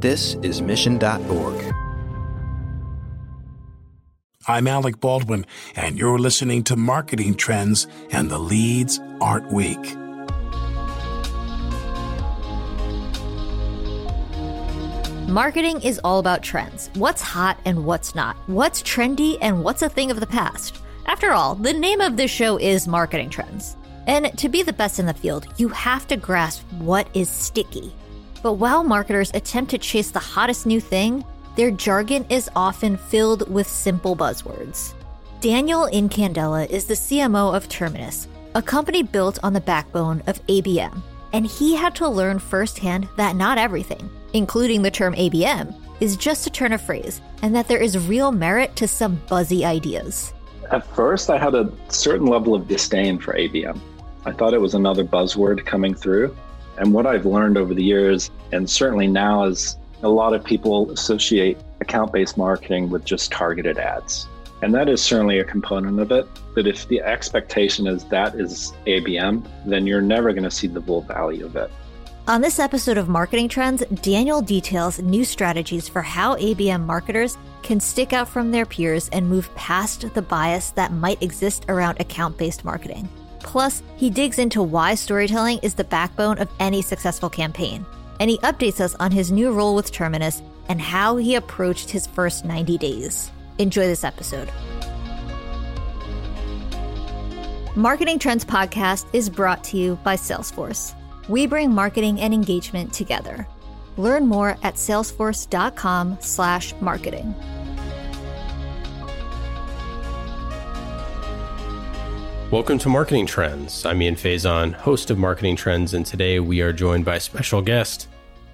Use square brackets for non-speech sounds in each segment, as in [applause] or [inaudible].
This is Mission.org. I'm Alec Baldwin, and you're listening to Marketing Trends and the Leads Aren't Weak. Marketing is all about trends what's hot and what's not, what's trendy and what's a thing of the past. After all, the name of this show is Marketing Trends. And to be the best in the field, you have to grasp what is sticky. But while marketers attempt to chase the hottest new thing, their jargon is often filled with simple buzzwords. Daniel Incandela is the CMO of Terminus, a company built on the backbone of ABM, and he had to learn firsthand that not everything, including the term ABM, is just a turn of phrase, and that there is real merit to some buzzy ideas. At first, I had a certain level of disdain for ABM. I thought it was another buzzword coming through. And what I've learned over the years, and certainly now, is a lot of people associate account based marketing with just targeted ads. And that is certainly a component of it. But if the expectation is that is ABM, then you're never going to see the full value of it. On this episode of Marketing Trends, Daniel details new strategies for how ABM marketers can stick out from their peers and move past the bias that might exist around account based marketing. Plus, he digs into why storytelling is the backbone of any successful campaign. And he updates us on his new role with Terminus and how he approached his first 90 days. Enjoy this episode. Marketing Trends Podcast is brought to you by Salesforce. We bring marketing and engagement together. Learn more at salesforce.com/marketing. Welcome to Marketing Trends. I'm Ian Faison, host of Marketing Trends, and today we are joined by a special guest.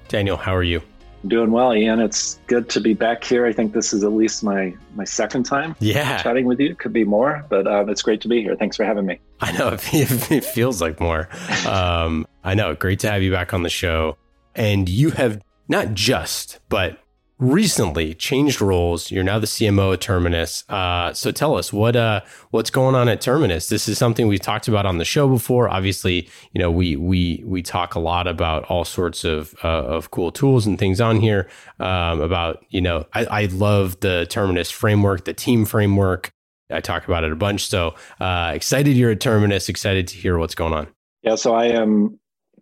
Daniel, how are you? Doing well, Ian. It's good to be back here. I think this is at least my my second time yeah. chatting with you. Could be more, but um, it's great to be here. Thanks for having me. I know [laughs] it feels like more. Um, I know. Great to have you back on the show. And you have not just, but recently changed roles. You're now the CMO at Terminus. Uh, so tell us what uh, what's going on at Terminus. This is something we've talked about on the show before. Obviously, you know we we we talk a lot about all sorts of uh, of cool tools and things on here. Um, about you know I, I love the Terminus framework, the team framework. I talk about it a bunch. So uh, excited you're at Terminus. Excited to hear what's going on. Yeah, so I am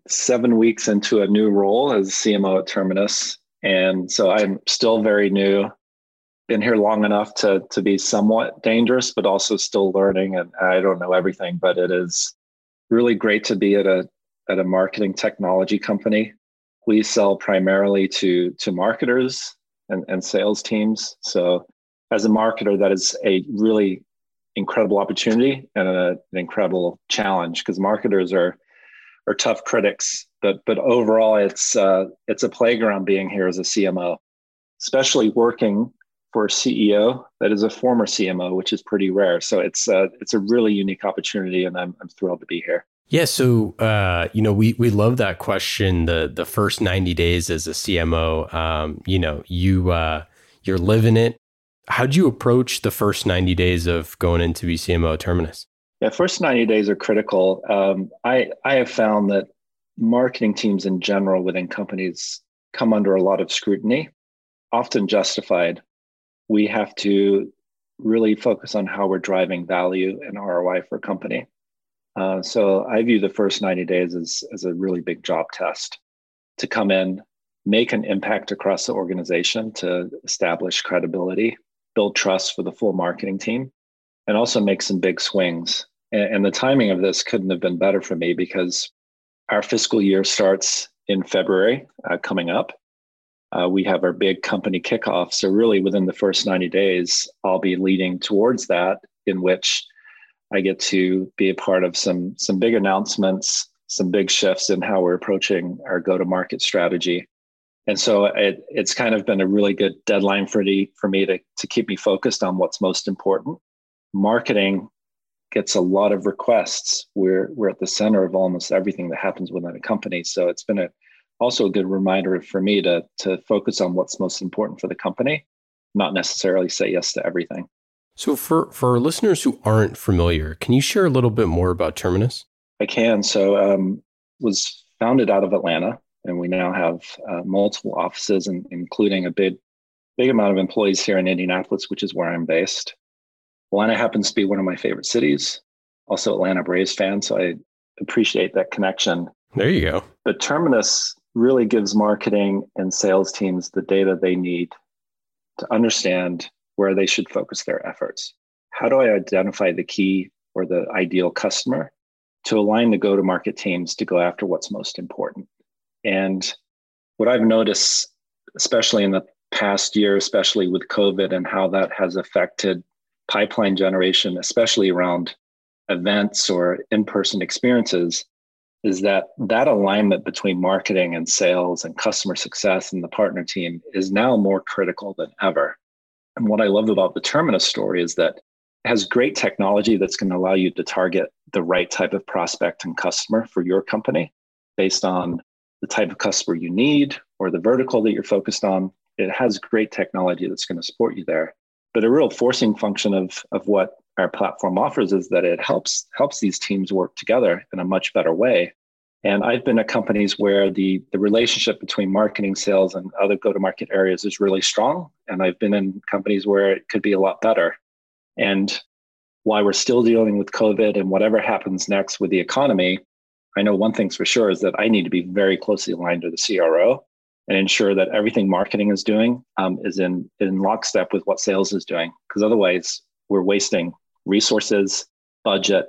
seven weeks into a new role as CMO at Terminus. And so I'm still very new, been here long enough to, to be somewhat dangerous, but also still learning. And I don't know everything, but it is really great to be at a, at a marketing technology company. We sell primarily to, to marketers and, and sales teams. So as a marketer, that is a really incredible opportunity and a, an incredible challenge because marketers are are tough critics, but but overall, it's uh, it's a playground being here as a CMO, especially working for a CEO that is a former CMO, which is pretty rare. So it's uh, it's a really unique opportunity, and I'm I'm thrilled to be here. Yeah, so uh, you know, we we love that question. The the first ninety days as a CMO, um, you know, you uh, you're living it. How'd you approach the first ninety days of going into be CMO Terminus? Yeah, first 90 days are critical. Um, I, I have found that marketing teams in general within companies come under a lot of scrutiny, often justified. We have to really focus on how we're driving value and ROI for a company. Uh, so I view the first 90 days as, as a really big job test to come in, make an impact across the organization to establish credibility, build trust for the full marketing team, and also make some big swings and, and the timing of this couldn't have been better for me because our fiscal year starts in February uh, coming up. Uh, we have our big company kickoff. So, really, within the first 90 days, I'll be leading towards that, in which I get to be a part of some, some big announcements, some big shifts in how we're approaching our go to market strategy. And so it, it's kind of been a really good deadline for, the, for me to, to keep me focused on what's most important. Marketing gets a lot of requests. We're we're at the center of almost everything that happens within a company. So it's been a also a good reminder for me to to focus on what's most important for the company, not necessarily say yes to everything. So for for listeners who aren't familiar, can you share a little bit more about Terminus? I can. So um, was founded out of Atlanta And we now have uh, multiple offices, and including a big, big amount of employees here in Indianapolis, which is where I'm based. Atlanta happens to be one of my favorite cities. Also, Atlanta Braves fan, so I appreciate that connection. There you go. But Terminus really gives marketing and sales teams the data they need to understand where they should focus their efforts. How do I identify the key or the ideal customer to align the go to market teams to go after what's most important? And what I've noticed, especially in the past year, especially with COVID and how that has affected pipeline generation, especially around events or in person experiences, is that that alignment between marketing and sales and customer success and the partner team is now more critical than ever. And what I love about the Terminus story is that it has great technology that's going to allow you to target the right type of prospect and customer for your company based on the type of customer you need or the vertical that you're focused on. It has great technology that's going to support you there. But a real forcing function of, of what our platform offers is that it helps helps these teams work together in a much better way. And I've been at companies where the the relationship between marketing, sales, and other go to market areas is really strong. And I've been in companies where it could be a lot better. And while we're still dealing with COVID and whatever happens next with the economy, I know one thing's for sure is that I need to be very closely aligned to the CRO and ensure that everything marketing is doing um, is in in lockstep with what sales is doing. Because otherwise, we're wasting resources, budget,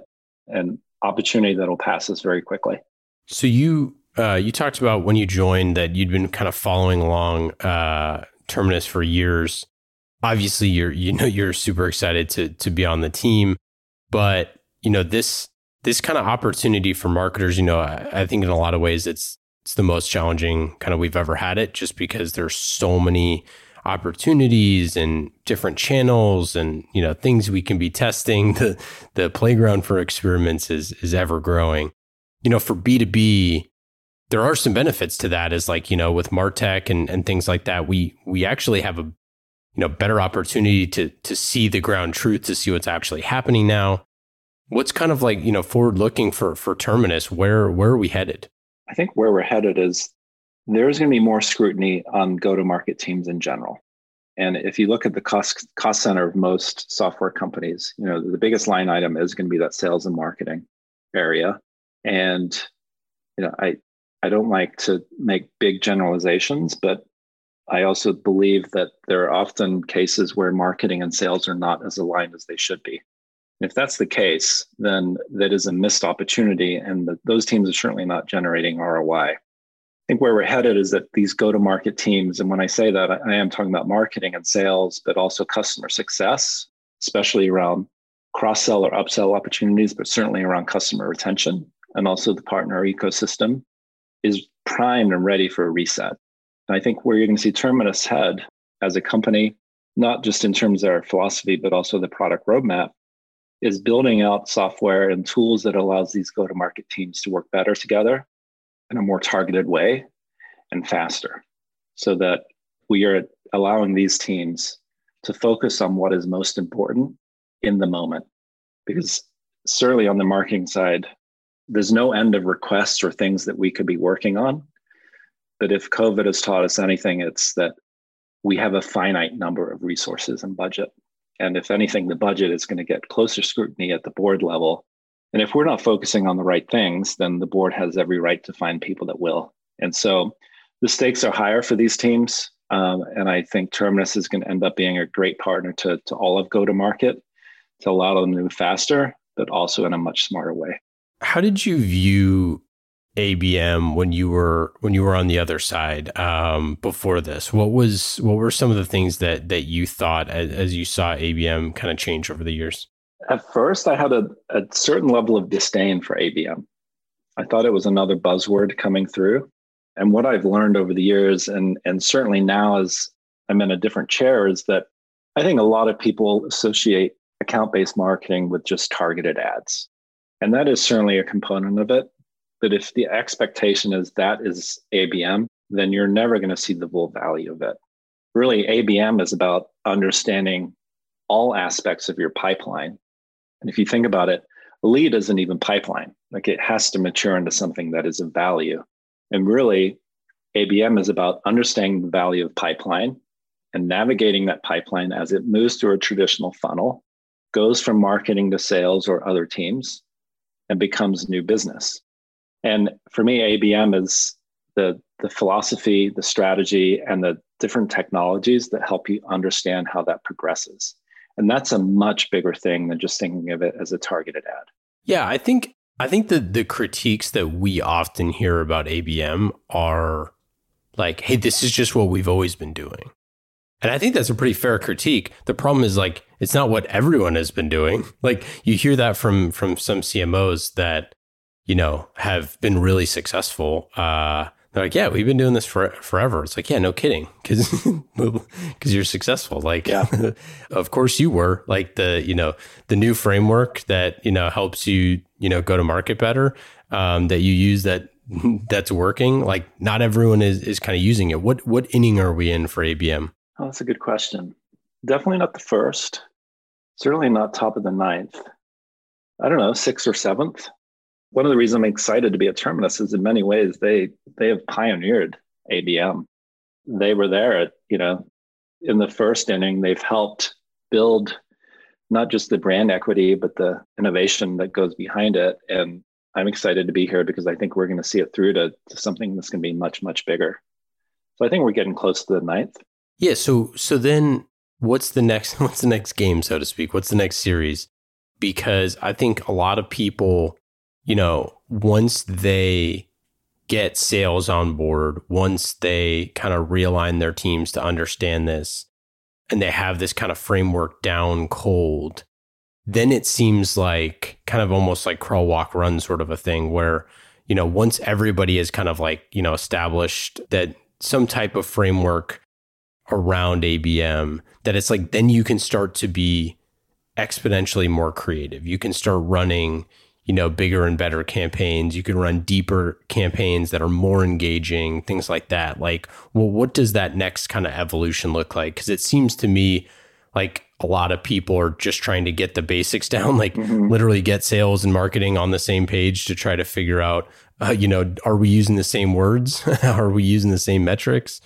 and opportunity that'll pass us very quickly. So you uh, you talked about when you joined that you'd been kind of following along uh, Terminus for years. Obviously, you're you know you're super excited to to be on the team, but you know this this kind of opportunity for marketers. You know, I, I think in a lot of ways it's it's the most challenging kind of we've ever had it, just because there's so many opportunities and different channels and you know things we can be testing. [laughs] The the playground for experiments is is ever growing. You know for b2b there are some benefits to that is like you know with martech and and things like that we we actually have a you know better opportunity to to see the ground truth to see what's actually happening now. What's kind of like you know forward looking for for terminus where where are we headed i think where we're headed is there's going to be more scrutiny on go to market teams in general. And if you look at the cost cost center of most software companies, you know, the biggest line item is going to be that sales and marketing area. And you know, I I don't like to make big generalizations, but I also believe that there are often cases where marketing and sales are not as aligned as they should be. If that's the case, then that is a missed opportunity, and the, those teams are certainly not generating ROI. I think where we're headed is that these go to market teams, and when I say that, I am talking about marketing and sales, but also customer success, especially around cross sell or upsell opportunities, but certainly around customer retention and also the partner ecosystem is primed and ready for a reset. And I think where you're going to see Terminus head as a company, not just in terms of our philosophy, but also the product roadmap, is building out software and tools that allows these go to market teams to work better together in a more targeted way and faster so that we are allowing these teams to focus on what is most important in the moment. Because certainly on the marketing side, there's no end of requests or things that we could be working on. But if COVID has taught us anything, it's that we have a finite number of resources and budget. And if anything, the budget is going to get closer scrutiny at the board level and if we're not focusing on the right things, then the board has every right to find people that will. And so the stakes are higher for these teams. Um, and I think Terminus is going to end up being a great partner to, to all of go to market to allow them to move faster, but also in a much smarter way. How did you view ABM when you were when you were on the other side um, before this? What was what were some of the things that that you thought as, as you saw ABM kind of change over the years? At first, I had a, a certain level of disdain for ABM. I thought it was another buzzword coming through. And what I've learned over the years, and, and certainly now as I'm in a different chair, is that I think a lot of people associate account based marketing with just targeted ads. And that is certainly a component of it. But if the expectation is that is ABM, then you're never going to see the full value of it. Really, ABM is about understanding all aspects of your pipeline and if you think about it, a lead isn't even pipeline. Like it has to mature into something that is of value. And really, ABM is about understanding the value of pipeline and navigating that pipeline as it moves through a traditional funnel, goes from marketing to sales or other teams, and becomes new business. And for me, ABM is the, the philosophy, the strategy, and the different technologies that help you understand how that progresses. And that's a much bigger thing than just thinking of it as a targeted ad. Yeah, I think I think the the critiques that we often hear about ABM are like, hey, this is just what we've always been doing. And I think that's a pretty fair critique. The problem is like it's not what everyone has been doing. Like you hear that from from some CMOs that you know have been really successful. Uh, they're like, yeah, we've been doing this for forever. It's like, yeah, no kidding, [laughs] because because [laughs] you're successful. Like, yeah. [laughs] of course you were. Like the you know the new framework that you know helps you you know go to market better. Um, that you use that that's working. Like, not everyone is is kind of using it. What what inning are we in for ABM? Oh, that's a good question. Definitely not the first. Certainly not top of the ninth. I don't know, sixth or seventh. One of the reasons I'm excited to be at Terminus is in many ways they they have pioneered ABM. They were there at, you know, in the first inning, they've helped build not just the brand equity, but the innovation that goes behind it. And I'm excited to be here because I think we're going to see it through to, to something that's going to be much, much bigger. So I think we're getting close to the ninth. Yeah. So so then what's the next [laughs] what's the next game, so to speak? What's the next series? Because I think a lot of people, you know, once they get sales on board, once they kind of realign their teams to understand this and they have this kind of framework down cold, then it seems like kind of almost like crawl, walk, run sort of a thing where, you know, once everybody is kind of like, you know, established that some type of framework around ABM that it's like then you can start to be exponentially more creative. You can start running, you know, bigger and better campaigns. You can run deeper campaigns that are more engaging, things like that. Like, well, what does that next kind of evolution look like? Because it seems to me like a lot of people are just trying to get the basics [laughs] down, like mm-hmm. literally get sales and marketing on the same page to try to figure out, uh, you know, are we using the same words? [laughs] are we using the same metrics?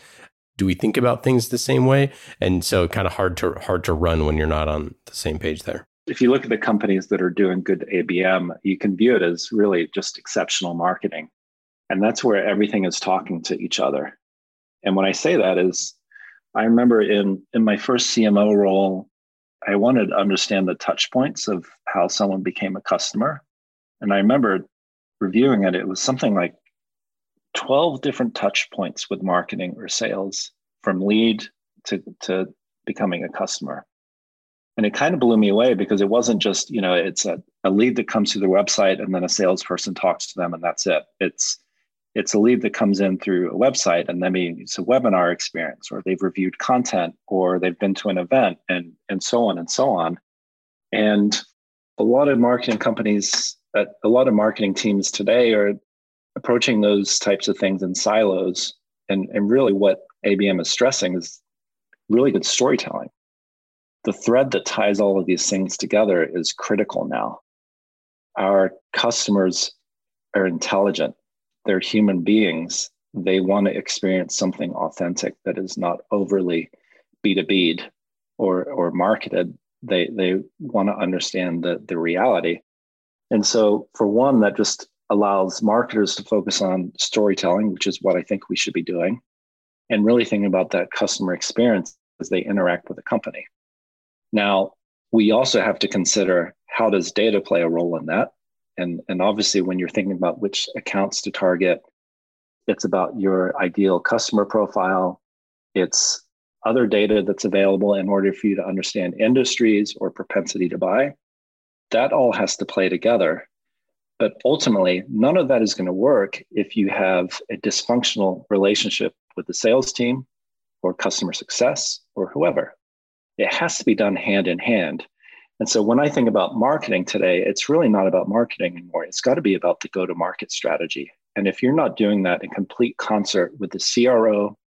do we think about things the same way? And so kind of hard to hard to run when you're not on the same page there. If you look at the companies that are doing good ABM, you can view it as really just exceptional marketing. And that's where everything is talking to each other. And when I say that is I remember in in my first CMO role, I wanted to understand the touch points of how someone became a customer. And I remember reviewing it, it was something like 12 different touch points with marketing or sales from lead to, to becoming a customer. And it kind of blew me away because it wasn't just, you know, it's a, a lead that comes through the website and then a salesperson talks to them and that's it. It's it's a lead that comes in through a website and then it's a webinar experience or they've reviewed content or they've been to an event and and so on and so on. And a lot of marketing companies, uh, a lot of marketing teams today are approaching those types of things in silos. And, and really, what ABM is stressing is really good storytelling. The thread that ties all of these things together is critical now. Our customers are intelligent, they're human beings. They want to experience something authentic that is not overly B2B or, or marketed. They, they want to understand the, the reality. And so, for one, that just allows marketers to focus on storytelling, which is what I think we should be doing, and really thinking about that customer experience as they interact with the company. Now, we also have to consider how does data play a role in that? And, and obviously, when you're thinking about which accounts to target, it's about your ideal customer profile. It's other data that's available in order for you to understand industries or propensity to buy. That all has to play together but ultimately, none of that is going to work if you have a dysfunctional relationship with the sales team or customer success or whoever. It has to be done hand in hand. And so when I think about marketing today, it's really not about marketing anymore. It's got to be about the go to market strategy. And if you're not doing that in complete concert with the CRO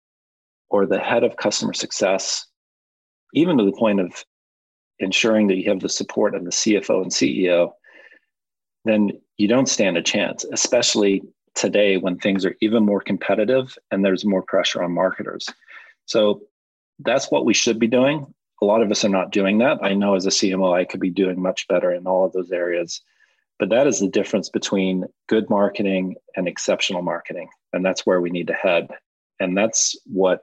or the head of customer success, even to the point of ensuring that you have the support of the CFO and CEO, then you don't stand a chance, especially today when things are even more competitive and there's more pressure on marketers. So that's what we should be doing. A lot of us are not doing that. I know as a CMO, I could be doing much better in all of those areas. But that is the difference between good marketing and exceptional marketing. And that's where we need to head. And that's what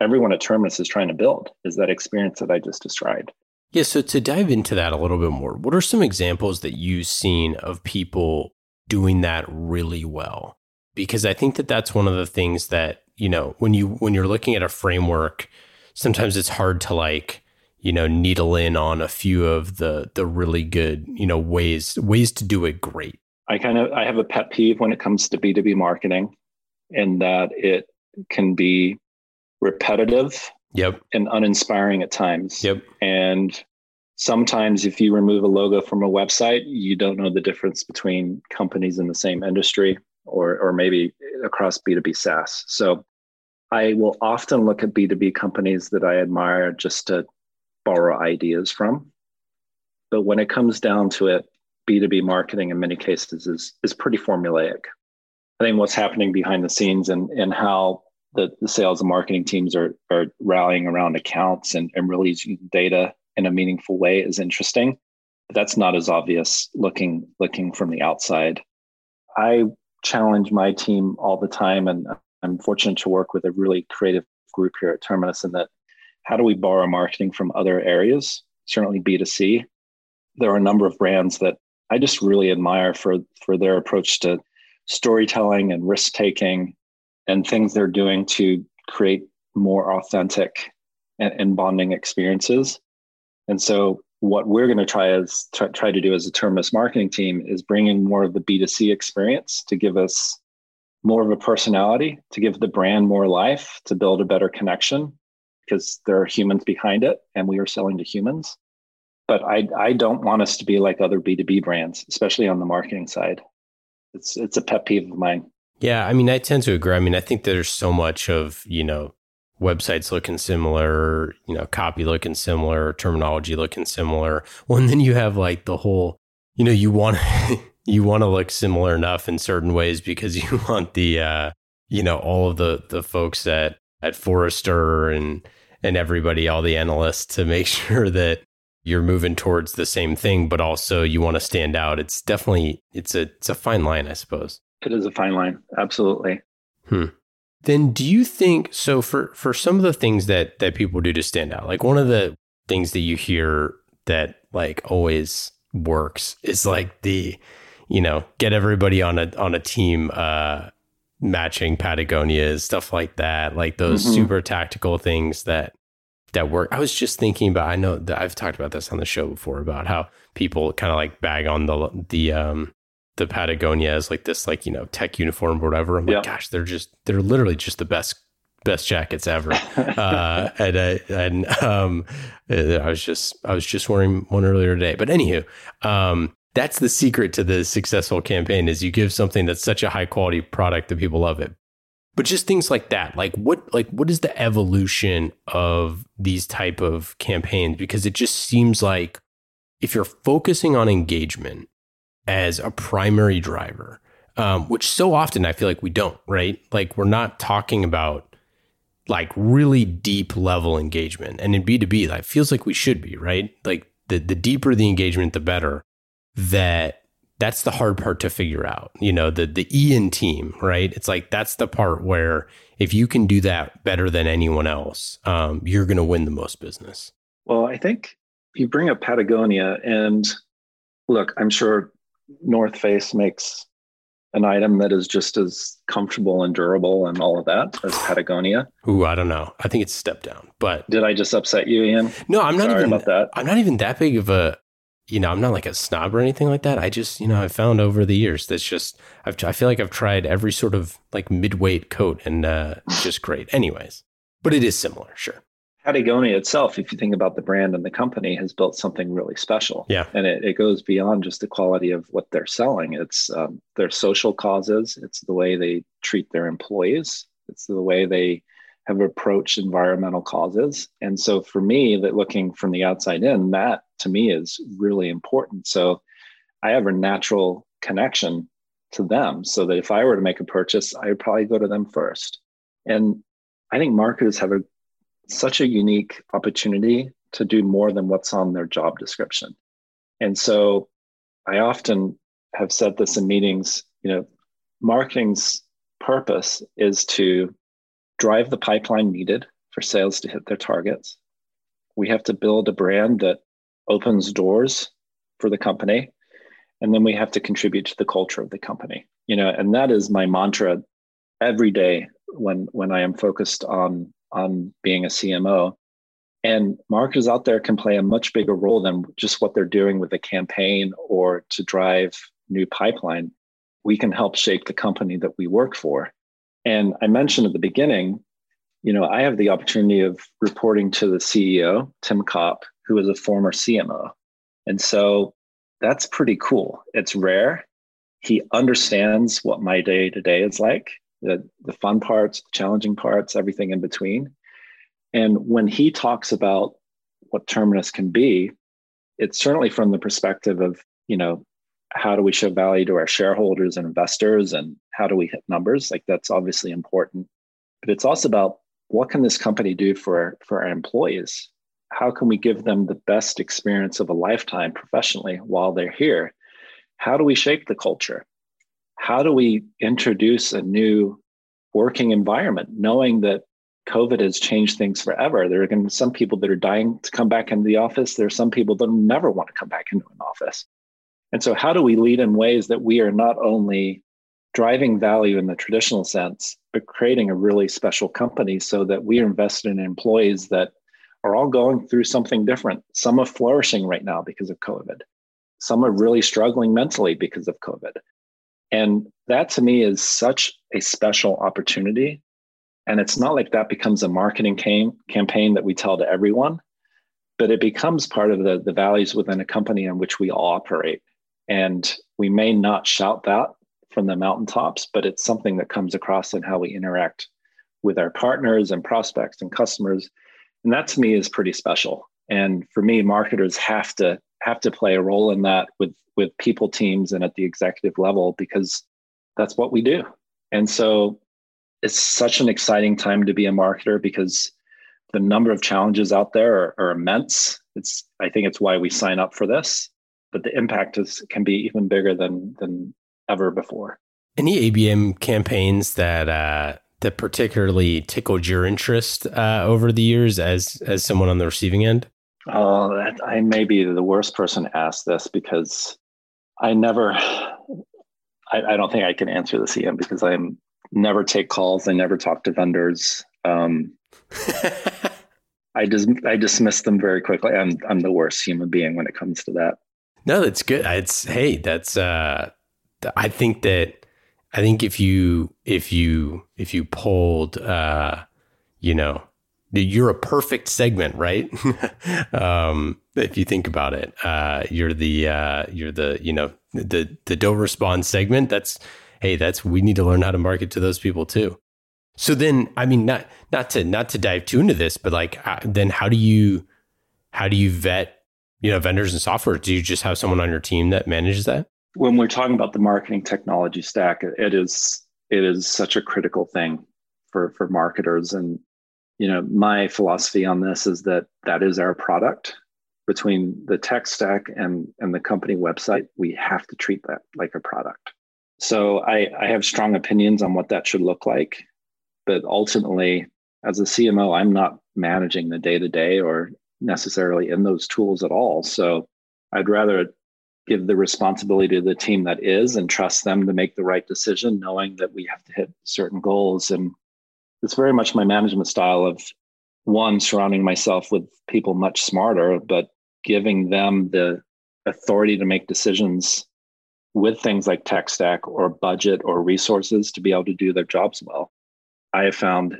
everyone at Terminus is trying to build is that experience that I just described. Yeah. So to dive into that a little bit more, what are some examples that you've seen of people doing that really well? Because I think that that's one of the things that, you know, when you when you're looking at a framework, sometimes it's hard to like, you know, needle in on a few of the the really good, you know, ways ways to do it great. I kind of I have a pet peeve when it comes to B2B marketing in that it can be repetitive yep. and uninspiring at times. Yep. And sometimes if you remove a logo from a website, you don't know the difference between companies in the same industry or or maybe across B2B SaaS. So I will often look at B2B companies that I admire just to borrow ideas from. But when it comes down to it, B2B marketing in many cases is is pretty formulaic. I think what's happening behind the scenes and and how the, the sales and marketing teams are are rallying around accounts and, and really using data in a meaningful way is interesting. But that's not as obvious looking looking from the outside. I challenge my team all the time, and I'm fortunate to work with a really creative group here at Terminus. And that, how do we borrow marketing from other areas? Certainly B2C. There are a number of brands that I just really admire for for their approach to storytelling and risk taking and things they're doing to create more authentic and, and bonding experiences. And so what we're going to try as try, try to do as a Terminus marketing team is bring in more of the B2C experience to give us more of a personality, to give the brand more life, to build a better connection because there are humans behind it and we are selling to humans. But I, I don't want us to be like other B2B brands, especially on the marketing side. It's it's a pet peeve of mine. Yeah, I mean, I tend to agree. I mean, I think there's so much of, you know, websites looking similar, you know, copy looking similar, terminology looking similar. Well, and then you have like the whole, you know, you want [laughs] you want to look similar enough in certain ways because you [laughs] want the uh, you know, all of the the folks at at Forrester and and everybody, all the analysts to make [laughs] sure that you're moving towards the same thing, but also you want to stand out. It's definitely it's a it's a fine line, I suppose. It is a fine line. Absolutely. Hmm. Then do you think so for for some of the things that that people do to stand out? Like one of the things that you hear that like always works is like the you know, get everybody on a on a team uh matching Patagonias, stuff like that, like those mm-hmm. super tactical things that that work. I was just thinking about I know that I've talked about this on the show before about how people kind of like bag on the the um the Patagonia as like this like you know tech uniform or whatever. I'm like, gosh, they're just they're literally just the best best jackets ever. [laughs] uh, and I, and um, I was just I was just wearing one earlier today. But anywho, um, that's the secret to the successful campaign is you give something that's such a high quality product that people love it. But just things like that, like what like what is the evolution of these type of campaigns? Because it just seems like if you're focusing on engagement as a primary driver, um, which so often I feel like we don't, right? Like we're not talking about like really deep level engagement. And in B2B, that feels like we should be, right? Like the, the deeper the engagement, the better. That that's the hard part to figure out. You know, the the Ian team, right? It's like that's the part where if you can do that better than anyone else, um, you're going to win the most business. Well, I think you bring up Patagonia, and look, I'm sure North Face makes an item that is just as comfortable and durable and all of that as Patagonia. Ooh, I don't know. I think it's step down. But did I just upset you, Ian? No, I'm not Sorry even about that. I'm not even that big of a you know, I'm not like a snob or anything like that. I just, you know, I've found over the years that's just, I've, I feel like I've tried every sort of like midweight coat and uh, just great. Anyways, but it is similar, sure. Patagonia itself, if you think about the brand and the company, has built something really special. Yeah. And it, it goes beyond just the quality of what they're selling. It's um, their social causes, it's the way they treat their employees, it's the way they have approached environmental causes. And so for me, that looking from the outside in, that to me is really important. So I have a natural connection to them so that if I were to make a purchase, I would probably go to them first. And I think marketers have a such a unique opportunity to do more than what's on their job description. And so I often have said this in meetings, you know, marketing's purpose is to drive the pipeline needed for sales to hit their targets. We have to build a brand that opens doors for the company and then we have to contribute to the culture of the company you know and that is my mantra every day when when i am focused on on being a cmo and marketers out there can play a much bigger role than just what they're doing with a campaign or to drive new pipeline. We can help shape the company that we work for and i mentioned at the beginning you know i have the opportunity of reporting to the ceo tim kopp who is a former cmo and so that's pretty cool. It's rare. He understands what my day to day is like the, the fun parts, the challenging parts, everything in between. And when he talks about what Terminus can be, it's certainly from the perspective of, you know, how do we show value to our shareholders and investors and how do we hit numbers? Like that's obviously important. But it's also about what can this company do for, for our employees? how can we give them the best experience of a lifetime professionally while they're here? How do we shape the culture? How do we introduce a new working environment, knowing that COVID has changed things forever? There are going to be some people that are dying to come back into the office. There are some people that never want to come back into an office. And so, how do we lead in ways that we are not only driving value in the traditional sense, but creating a really special company so that we are invested in employees that are all going through something different. Some are flourishing right now because of COVID. Some are really struggling mentally because of COVID. And that to me is such a special opportunity. And it's not like that becomes a marketing cam- campaign that we tell to everyone, but it becomes part of the, the values within a company in which we all operate. And we may not shout that from the mountaintops, but it's something that comes across in how we interact with our partners and prospects and customers. And that to me is pretty special. And for me marketers have to have to play a role in that with with people teams and at the executive level because that's what we do. And so it's such an exciting time to be a marketer because the number of challenges out there are, are immense. It's i think it's why we sign up for this but the impact is can be even bigger than than ever before any abm campaigns that uh that particularly tickled your interest uh, over the years as as someone on the receiving end? Oh, that, I may be the worst person to ask this because I never, I, I don't think I can answer this, Ian, because I never take calls. I never talk to vendors. Um, [laughs] I just I dismiss them very quickly. I'm I'm the worst human being when it comes to that. No, that's good. It's hey, that's uh, I think that I think if you if you if you pulled uh, you know, you're a perfect segment, right? [laughs] um, if you think about it, uh, you're the uh, you're the you know the the don't respond segment. That's hey, that's we need to learn how to market to those people too. So then, I mean, not not to not to dive too into this, but like, uh, then how do you how do you vet you know vendors and software? Do you just have someone on your team that manages that? when we're talking about the marketing technology stack, it is it is such a critical thing for for marketers. And you know, my philosophy on this is that that is our product. Between the tech stack and and the company website, we have to treat that like a product. So I, I have strong opinions on what that should look like, but ultimately, as a CMO, I'm not managing the day to day or necessarily in those tools at all. So I'd rather give the responsibility to the team that is and trust them to make the right decision, knowing that we have to hit certain goals. And it's very much my management style of one, surrounding myself with people much smarter, but giving them the authority to make decisions with things like tech stack or budget or resources to be able to do their jobs well. I have found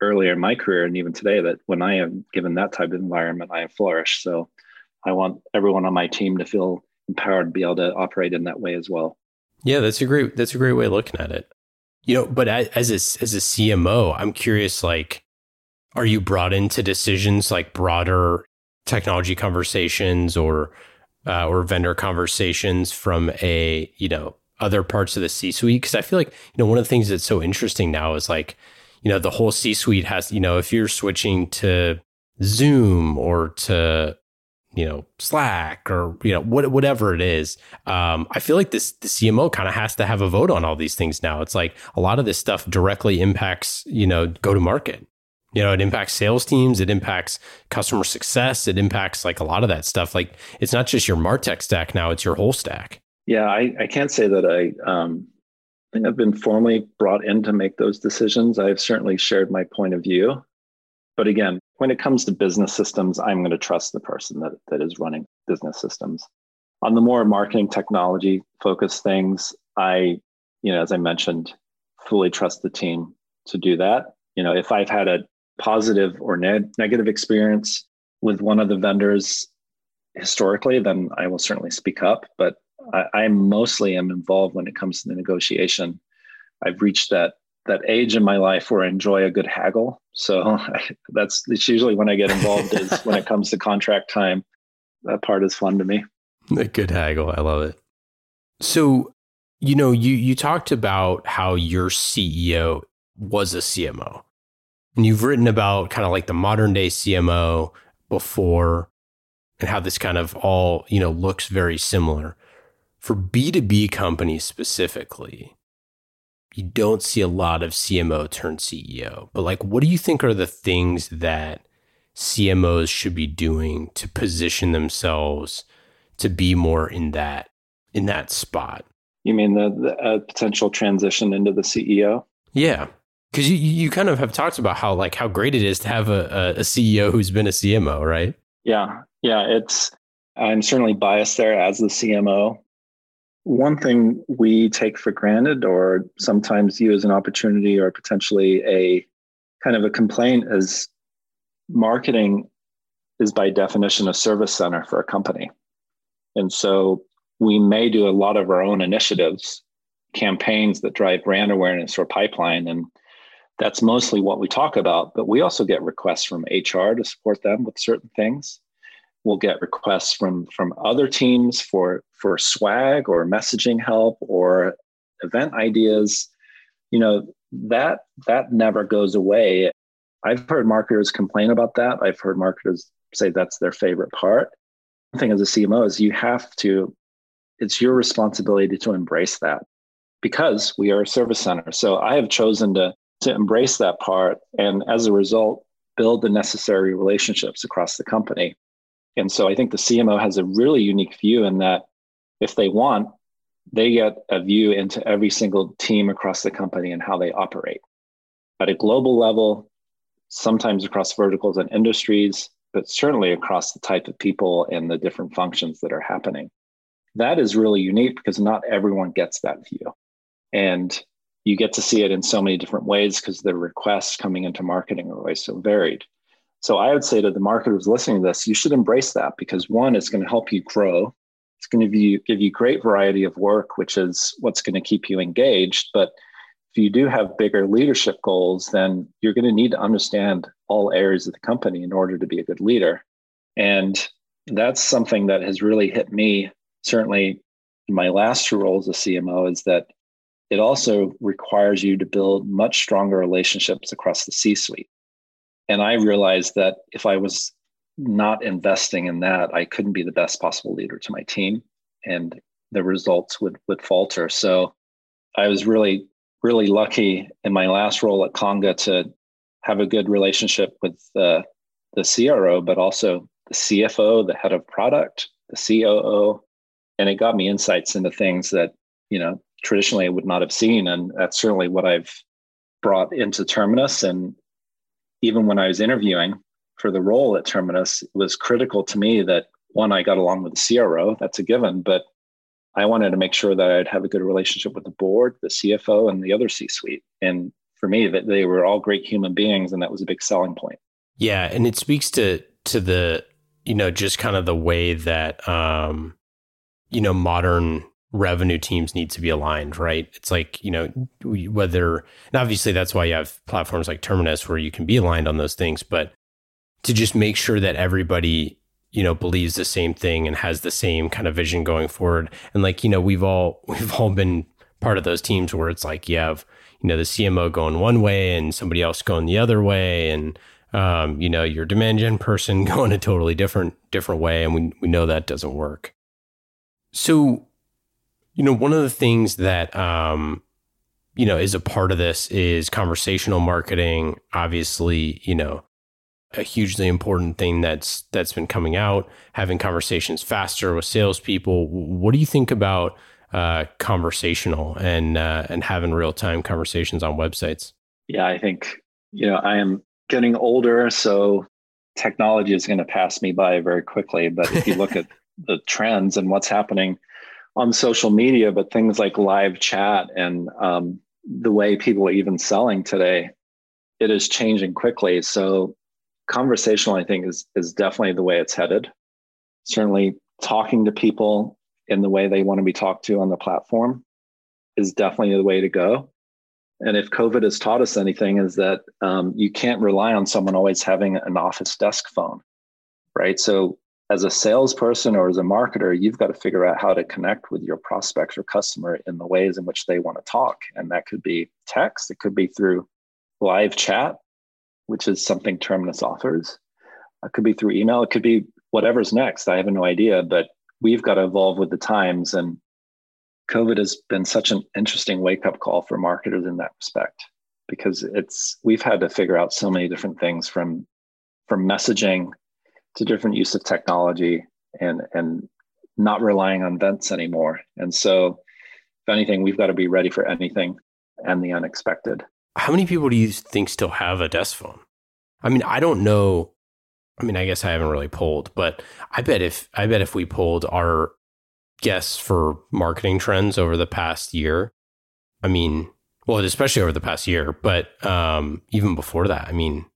earlier in my career and even today that when I am given that type of environment, I have flourished. So I want everyone on my team to feel empowered to be able to operate in that way as well. Yeah, that's a great that's a great way of looking at it. You know, but as a, as a CMO, I'm curious like are you brought into decisions like broader technology conversations or uh, or vendor conversations from a, you know, other parts of the C suite? Because I feel like, you know, one of the things that's so interesting now is like, you know, the whole C suite has, you know, if you're switching to Zoom or to, you know, Slack or, you know, what, whatever it is, um, I feel like this, the CMO kind of has to have a vote on all these things now. It's like a lot of this stuff directly impacts, you know, go to market. You know, it impacts sales teams, it impacts customer success, it impacts like a lot of that stuff. Like it's not just your Martech stack now, it's your whole stack. Yeah, I, I can't say that I um, I've been formally brought in to make those decisions. I've certainly shared my point of view. But again, when it comes to business systems, I'm going to trust the person that, that is running business systems. On the more marketing technology focused things, I, you know, as I mentioned, fully trust the team to do that. You know, if I've had a positive or ne- negative experience with one of the vendors historically, then I will certainly speak up. But I, I mostly am involved when it comes to the negotiation. I've reached that that age in my life where I enjoy a good haggle. So [laughs] that's it's usually when I get involved is when it comes to contract time. That part is fun to me. A good haggle. I love it. So, you know, you you talked about how your CEO was a CMO. And you've written about kind of like the modern day CMO before and how this kind of all, you know, looks very similar. For B2B companies specifically, you don't see a lot of CMO turn CEO. But like what do you think are the things that CMOs should be doing to position themselves to be more in that in that spot? You mean the, the uh, potential transition into the CEO? Yeah because you you kind of have talked about how like how great it is to have a, a CEO who's been a CMO, right? Yeah, yeah. It's I'm certainly biased there as the CMO. One thing we take for granted, or sometimes as an opportunity, or potentially a kind of a complaint, is marketing is by definition a service center for a company, and so we may do a lot of our own initiatives, campaigns that drive brand awareness or pipeline, and that's mostly what we talk about. But we also get requests from HR to support them with certain things. We'll get requests from from other teams for for swag or messaging help or event ideas. You know that that never goes away. I've heard marketers complain about that. I've heard marketers say that's their favorite part. One thing as a CMO is you have to. It's your responsibility to embrace that because we are a service center. So I have chosen to to embrace that part and as a result build the necessary relationships across the company and so i think the cmo has a really unique view in that if they want they get a view into every single team across the company and how they operate at a global level sometimes across verticals and industries but certainly across the type of people and the different functions that are happening that is really unique because not everyone gets that view and you get to see it in so many different ways because the requests coming into marketing are always so varied. So I would say to the marketers listening to this, you should embrace that because one, it's going to help you grow. It's going to give you, great variety of work, which is what's going to keep you engaged. But if you do have bigger leadership goals, then you're going to need to understand all areas of the company in order to be a good leader. And that's something that has really hit me, certainly in my last two roles as CMO, is that it also requires you to build much stronger relationships across the C suite. And I realized that if I was not investing in that, I couldn't be the best possible leader to my team and the results would, would falter. So I was really, really lucky in my last role at Conga to have a good relationship with uh, the, the CRO, but also the CFO, the head of product, the COO. And it got me insights into things that, you know, traditionally I would not have seen. And that's certainly what I've brought into Terminus. And even when I was interviewing for the role at Terminus, it was critical to me that one, I got along with the CRO, that's a given, but I wanted to make sure that I'd have a good relationship with the board, the CFO, and the other C suite. And for me, that they were all great human beings, and that was a big selling point. Yeah, and it speaks to to the you know just kind of the way that um, you know modern revenue teams need to be aligned, right? It's like, you know, whether, and obviously that's why you have platforms like Terminus where you can be aligned on those things, but to just make sure that everybody, you know believes the same thing and has the same kind of vision going forward. And like you know we've all [laughs] we've all been part of those teams where it's like you have you know the cmo going one way and somebody else going the other way and um, you know your demand gen person [laughs] going a totally different different way. And we, we know that doesn't work. So you know one of the things that um, you know is a part of this is conversational marketing obviously you know a hugely important thing that's that's been coming out. Having conversations faster with salespeople. What do you think about uh, conversational and uh, and having real time conversations on websites? Yeah, I think you know I am getting older, so technology is going to pass me by very quickly. But if you look at [laughs] the trends and what's happening on social media, but things like live chat and um, the way people are even selling today, it is changing quickly. So conversational, I think, is is definitely the way it's headed. Certainly, talking to people in the way they want to be talked to on the platform is definitely the way to go. And if COVID has taught us anything, is that um, you can't rely on someone always having an office desk phone, right? So, as a salesperson or as a marketer, you've got to figure out how to connect with your prospects or customer in the ways in which they want to talk. And that could be text, it could be through live chat, which is something Terminus offers. It could be through email. It could be whatever's next. I have no idea, but we've got to evolve with the times. And COVID has been such an interesting wake up call for marketers in that respect because it's we've had to figure out so many different things from from messaging to different use of technology and and not relying on vents anymore. And so, if anything, we've got to be ready for anything and the unexpected. How many people do you think still have a desk phone? I mean, I don't know. I mean, I guess I haven't really polled, but I bet if I bet if we polled our guests for marketing trends over the past year, I mean, well, especially over the past year, but um, even before that, I mean,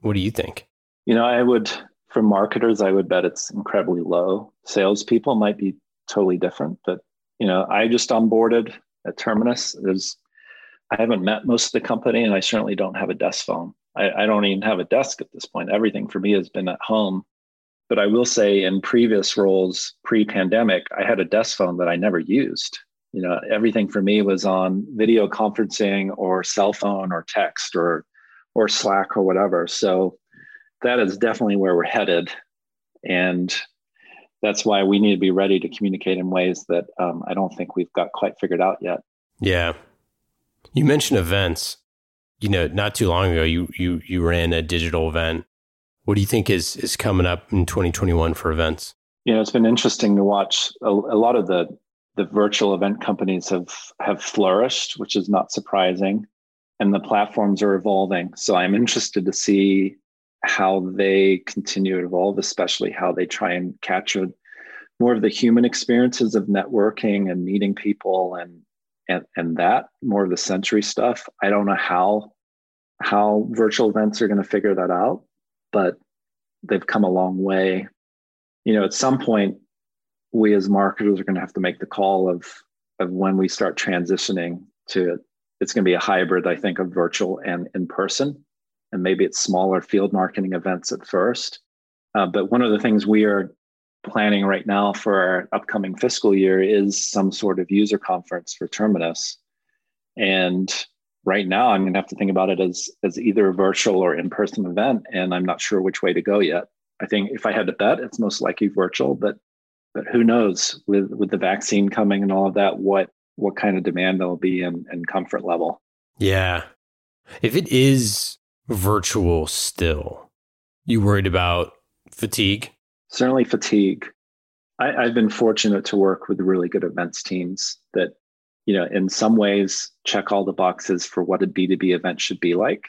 what do you think? You know, I would for marketers, I would bet it's incredibly low. Salespeople might be totally different, but you know, I just onboarded at Terminus. There's I haven't met most of the company, and I certainly don't have a desk phone. I, I don't even have a desk at this point. Everything for me has been at home. But I will say, in previous roles, pre-pandemic, I had a desk phone that I never used. You know, everything for me was on video conferencing or cell phone or text or or Slack or whatever. So that is definitely where we're headed, and that's why we need to be ready to communicate in ways that um, I don't think we've got quite figured out yet. Yeah, you mentioned events. You know, not too long ago, you you you ran a digital event. What do you think is is coming up in 2021 for events? You know, it's been interesting to watch. A, a lot of the the virtual event companies have have flourished, which is not surprising, and the platforms are evolving. So I'm interested to see how they continue to evolve, especially how they try and capture more of the human experiences of networking and meeting people and and and that more of the sensory stuff. I don't know how how virtual events are going to figure that out but they've come a long way. You know at some point we as marketers are going to have to make the call of of when we start transitioning to it's going to be a hybrid i think of virtual and in person and maybe it's smaller field marketing events at first uh, but one of the things we are planning right now for our upcoming fiscal year is some sort of user conference for Terminus. And right now I'm going to have to think about it as as either a virtual or in-person event and I'm not sure which way to go yet. I think if I had to bet it's most likely virtual, but but who knows with with the vaccine coming and all of that what what kind of demand there'll be and, and comfort level. Yeah. If it is virtual still, you worried about fatigue? certainly fatigue. I, have been fortunate to work with really good events teams that, you know, in some ways check all the boxes for what a B2B event should be like,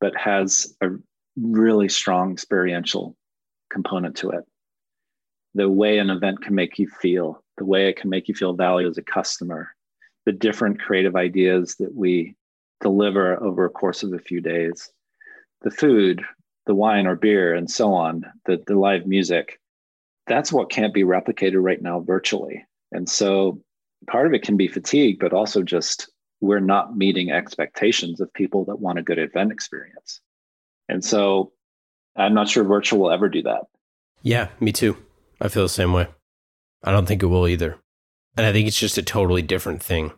but has a really strong experiential component to it. The way an event can make you feel, the way it can make you feel valued as a customer, the different creative ideas that we deliver over a course of a few days, the food, the wine or beer and so on, the, the live music, that's what can't be replicated right now virtually. And so part of it can be fatigue, but also just we're not meeting expectations of people that want a good event experience. And so I'm not sure virtual will ever do that. Yeah, me too. I feel the same way. I don't think it will either. And I think it's just a totally different thing.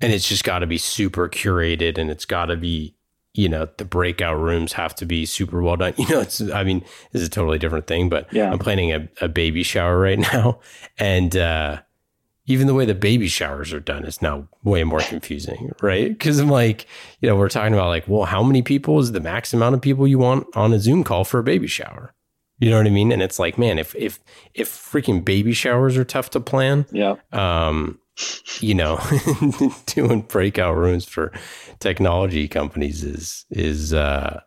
And it's just got to be super curated and it's got to be, you know, the breakout rooms have to be super well done. [laughs] You know, it's, I mean, it's a totally different thing, but Yeah. I'm planning a, a baby shower right [laughs] now. And, uh, even the way the baby showers are done is now way more confusing, right? Because I'm like, you know, we're talking about like, well, how many people is the max amount of people you want on a Zoom call for a baby shower? You know what I mean? And it's like, man, if if if freaking baby showers are tough to plan, Yeah. um, you know, [laughs] doing breakout rooms for technology companies is is uh,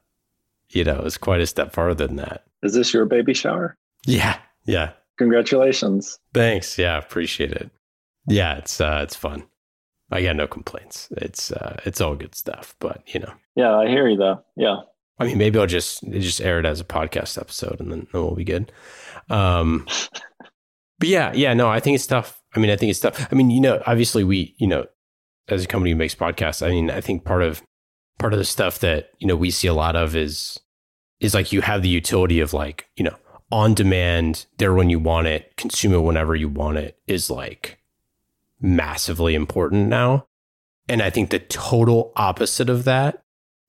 you know, is quite a step farther than that. Is this your baby shower? Yeah, yeah. Congratulations. Thanks. Yeah, appreciate it. Yeah, it's uh, it's fun. I got no complaints. It's uh, it's all good stuff. But you know, Yeah, I hear you though. Yeah. I mean, maybe I'll just just air it as a podcast episode, and then, then we'll be good. Um, [laughs] but yeah, yeah, no, I think it's tough. I mean, I think it's tough. I mean, you know, obviously, we, you know, as a company who makes podcasts, I mean, I think part of part of the stuff that you know we see a lot of is is like you have the utility of like you know on demand, there when you want it, consume it whenever you want it is like massively important now. And I think the total opposite of that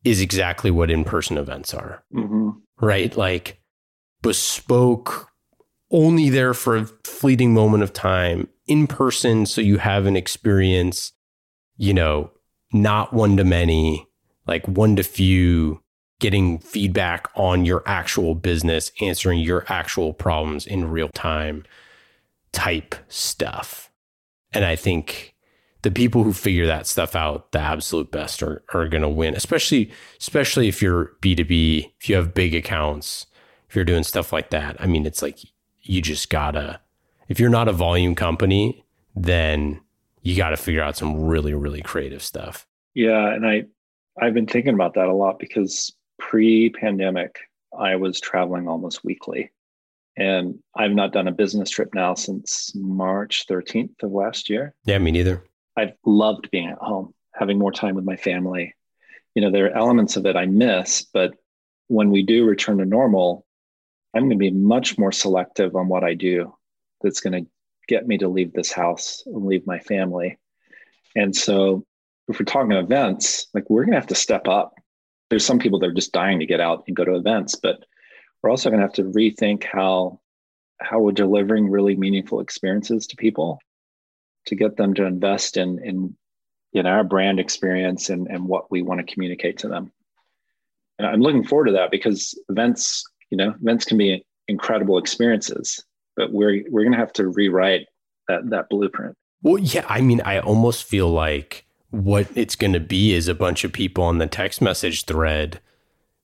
is exactly what in person events are, hmm right? Like bespoke, only there for a fleeting moment of time, in person, so you have an experience, you know, not one to many, like one to few, getting feedback on your actual business, answering your actual problems in real time type stuff. And I think the people who figure that stuff out the absolute best are, are going to win, especially, especially if you're B2B, if you have big accounts, if you're doing stuff like that. I mean, it's like you just gotta, if you're not a volume company, then you got to figure out some really, really creative stuff. Yeah, and I I've been thinking about that a lot because pre-pandemic I was traveling almost weekly. And I've not done a business trip now since March 13th of last year. Yeah, me neither. I've loved being at home, having more time with my family. You know, there are elements of it I miss, but when we do return to normal, I'm going to be much more selective on what I do that's going to get me to leave this house and leave my family. And so, if we're talking events, like we're going to have to step up. There's some people that are just dying to get out and go to events, but we're also going to have to rethink how how we're delivering really meaningful experiences to people to get them to invest in in in our brand experience and, and what we want to communicate to them. And I'm looking forward to that because events, you know, events can be incredible experiences, but we're we're gonna have to rewrite that that blueprint. Well, yeah, I mean, I almost feel like what it's going to be is a bunch of people on the text message thread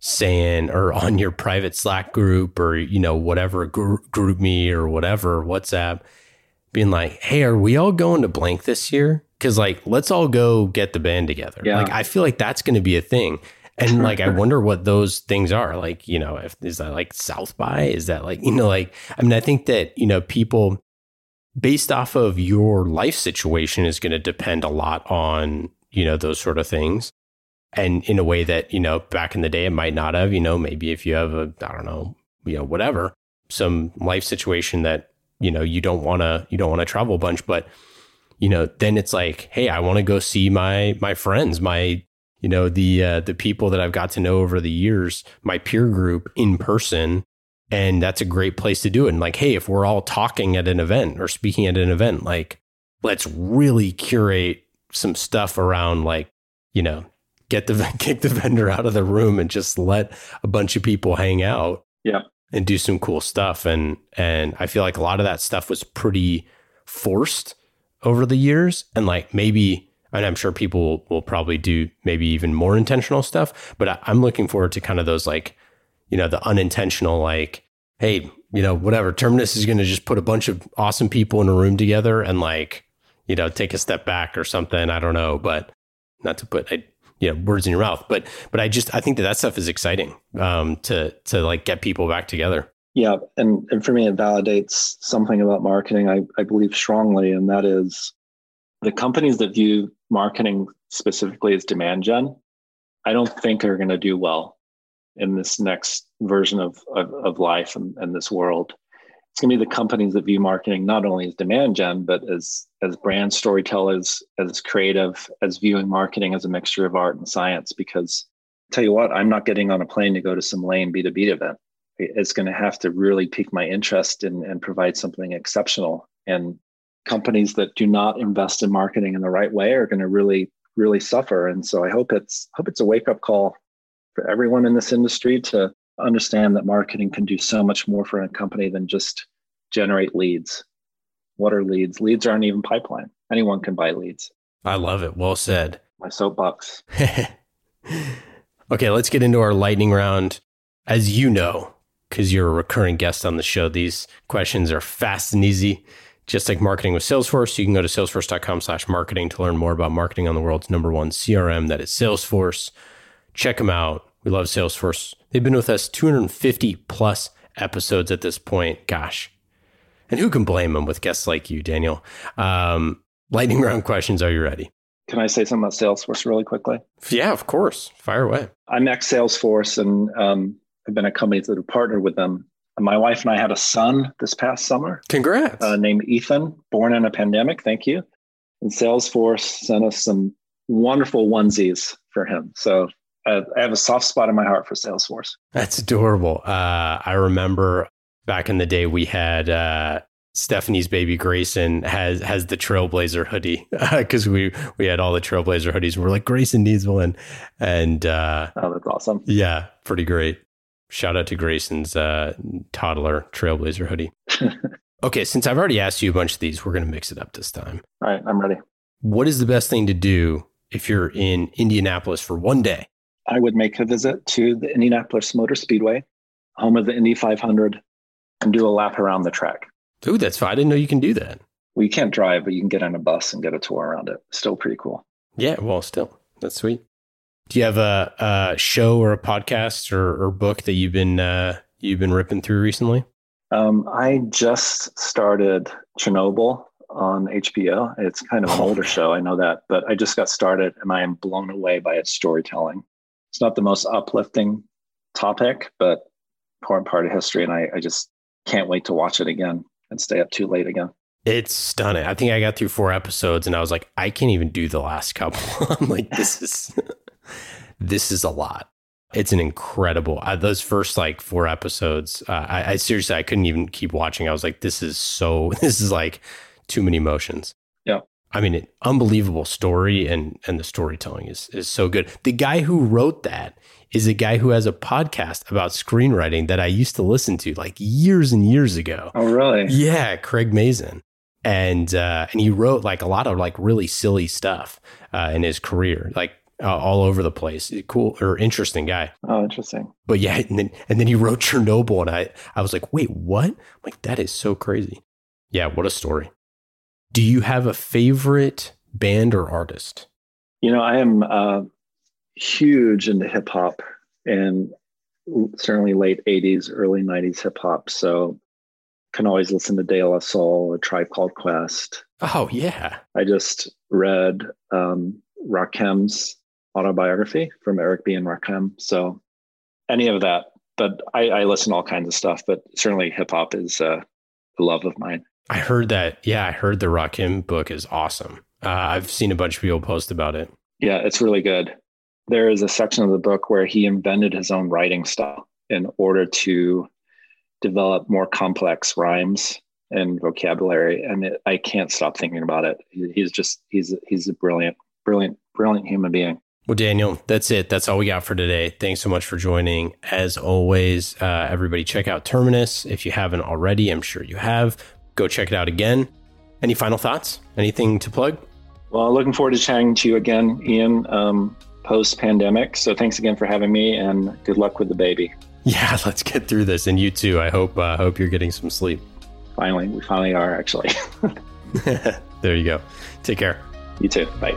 saying, or on your private Slack group, or you know, whatever gr- GroupMe or whatever WhatsApp, being like, "Hey, are we all going to blank this year? Because like, let's all go get the band together." Yeah. Like, I feel like that's going to be a thing. And like, I wonder what those things are. Like, you know, if is that like South by? Is that like, you know, like, I mean, I think that, you know, people based off of your life situation is going to depend a lot on, you know, those sort of things. And in a way that, you know, back in the day, it might not have, you know, maybe if you have a, I don't know, you know, whatever, some life situation that, you know, you don't want to, you don't want to travel a bunch, but, you know, then it's like, hey, I want to go see my, my friends, my, you know the uh, the people that I've got to know over the years, my peer group in person, and that's a great place to do it. And like, hey, if we're all talking at an event or speaking at an event, like, let's really curate some stuff around, like, you know, get the [laughs] kick the vendor out of the room and just let a bunch of people hang out, Yeah. and do some cool stuff. And and I feel like a lot of that stuff was pretty forced over the years, and like maybe and I'm sure people will, probably do maybe even more intentional stuff. But I, I'm looking forward to kind of those like, you know, the unintentional like, hey, you know, whatever. Terminus is going to just put a bunch of awesome people in a room together and like, you know, take a step back or something. I don't know, but not to put I, you know words in your mouth, but but I just I think that that stuff is exciting um, to to like get people back together. Yeah, and, and for me, it validates something about marketing I, I believe strongly, and that is the companies that view marketing specifically as demand gen, I don't think are going to do well in this next version of, of, of life and, and this world. It's going to be the companies that view marketing not only as demand gen, but as as brand storytellers, as creative, as viewing marketing as a mixture of art and science. Because tell you what, I'm not getting on a plane to go to some lame B2B event. It's going to have to really pique my interest and, and provide something exceptional. And companies that do not invest in marketing in the right way are going to really, really suffer. And so I hope it's hope it's a wake up call for everyone in this industry to understand that marketing can do so much more for a company than just generate leads. What are leads? Leads aren't even pipeline. Anyone can buy leads. I love it. Well said. My soapbox. [laughs] okay, let's get into our lightning round. As you know, because you're a recurring guest on the show, these questions are fast and easy. Just like marketing with Salesforce, you can go to salesforce.com slash marketing to learn more about marketing on the world's number one CRM, that is Salesforce. Check them out. We love Salesforce. They've been with us 250 plus episodes at this point. Gosh. And who can blame them with guests like you, Daniel? Um, lightning round questions. Are you ready? Can I say something about Salesforce really quickly? Yeah, of course. Fire away. I'm ex Salesforce and um, I've been at companies that have partnered with them. My wife and I had a son this past summer. Congrats. Uh, named Ethan, born in a pandemic. Thank you. And Salesforce sent us some wonderful onesies for him. So I have a soft spot in my heart for Salesforce. That's adorable. Uh, I remember back in the day we had uh, Stephanie's baby Grayson has has the Trailblazer hoodie [laughs] because we we had all the Trailblazer hoodies. We're like Grayson needs one, and uh, oh, that's awesome. Yeah, pretty great. Shout out to Grayson's uh, toddler Trailblazer hoodie. [laughs] okay, since I've already asked you a bunch of these, we're gonna mix it up this time. All right, I'm ready. What is the best thing to do if you're in Indianapolis for one day? I would make a visit to the Indianapolis Motor Speedway, home of the Indy 500, and do a lap around the track. Ooh, that's fine. I didn't know you can do that. Well, you can't drive, but you can get on a bus and get a tour around it. Still pretty cool. Yeah, well, still, that's sweet. Do you have a, a show or a podcast or, or book that you've been uh, you've been ripping through recently? Um, I just started Chernobyl on HBO. It's kind of an older show, I know that, but I just got started and I am blown away by its storytelling it's not the most uplifting topic, but important part of history. And I, I just can't wait to watch it again and stay up too late again. It's stunning. I think I got through four episodes and I was like, I can't even do the last couple. [laughs] I'm like, this is this is a lot. It's an incredible. Uh, those first like four episodes, uh, I, I seriously I couldn't even keep watching. I was like, this is so. [laughs] This is like too many emotions. Yeah. I mean, an unbelievable story and and the storytelling is is so good. The guy who wrote that is a guy who has a podcast about screenwriting that I used to listen to like years and years ago. Oh, really? Yeah, Craig Mazin. And uh, and he wrote like a lot of like really silly stuff uh, in his career, like uh, all over the place. Cool or interesting guy. Oh, interesting. But yeah, and then and then he wrote Chernobyl, and I I was like, wait, what? I'm like that is so crazy. Yeah, what a story. Do you have a favorite band or artist? You know, I am uh, huge into hip hop and certainly late 80s, early 90s hip hop. So can always listen to De La Soul, A Tribe Called Quest. Oh, yeah. I just read um, Rakim's autobiography from Eric B. and Rakim. So any of that. But I, I listen to all kinds of stuff, but certainly hip hop is uh, a love of mine. I heard that. Yeah, I heard the Rakim book is awesome. Uh, I've seen a bunch of people post about it. Yeah, it's really good. There is a section of the book where he invented his own writing style in order to develop more complex rhymes and vocabulary. And it, I can't stop thinking about it. He's just he's he's a brilliant, brilliant, brilliant human being. Well, Daniel, that's it. That's all we got for today. Thanks so much for joining. As always, uh, everybody check out Terminus if you haven't already. I'm sure you have go check it out again. Any final thoughts? Anything to plug? Well, looking forward to chatting to you again, Ian, um, post pandemic. So thanks again for having me and good luck with the baby. [laughs] Yeah, let's get through this. And you too. I hope, uh, hope you're getting some sleep. Finally, we finally are actually. [laughs] [laughs] there you go. Take care. You too. Bye.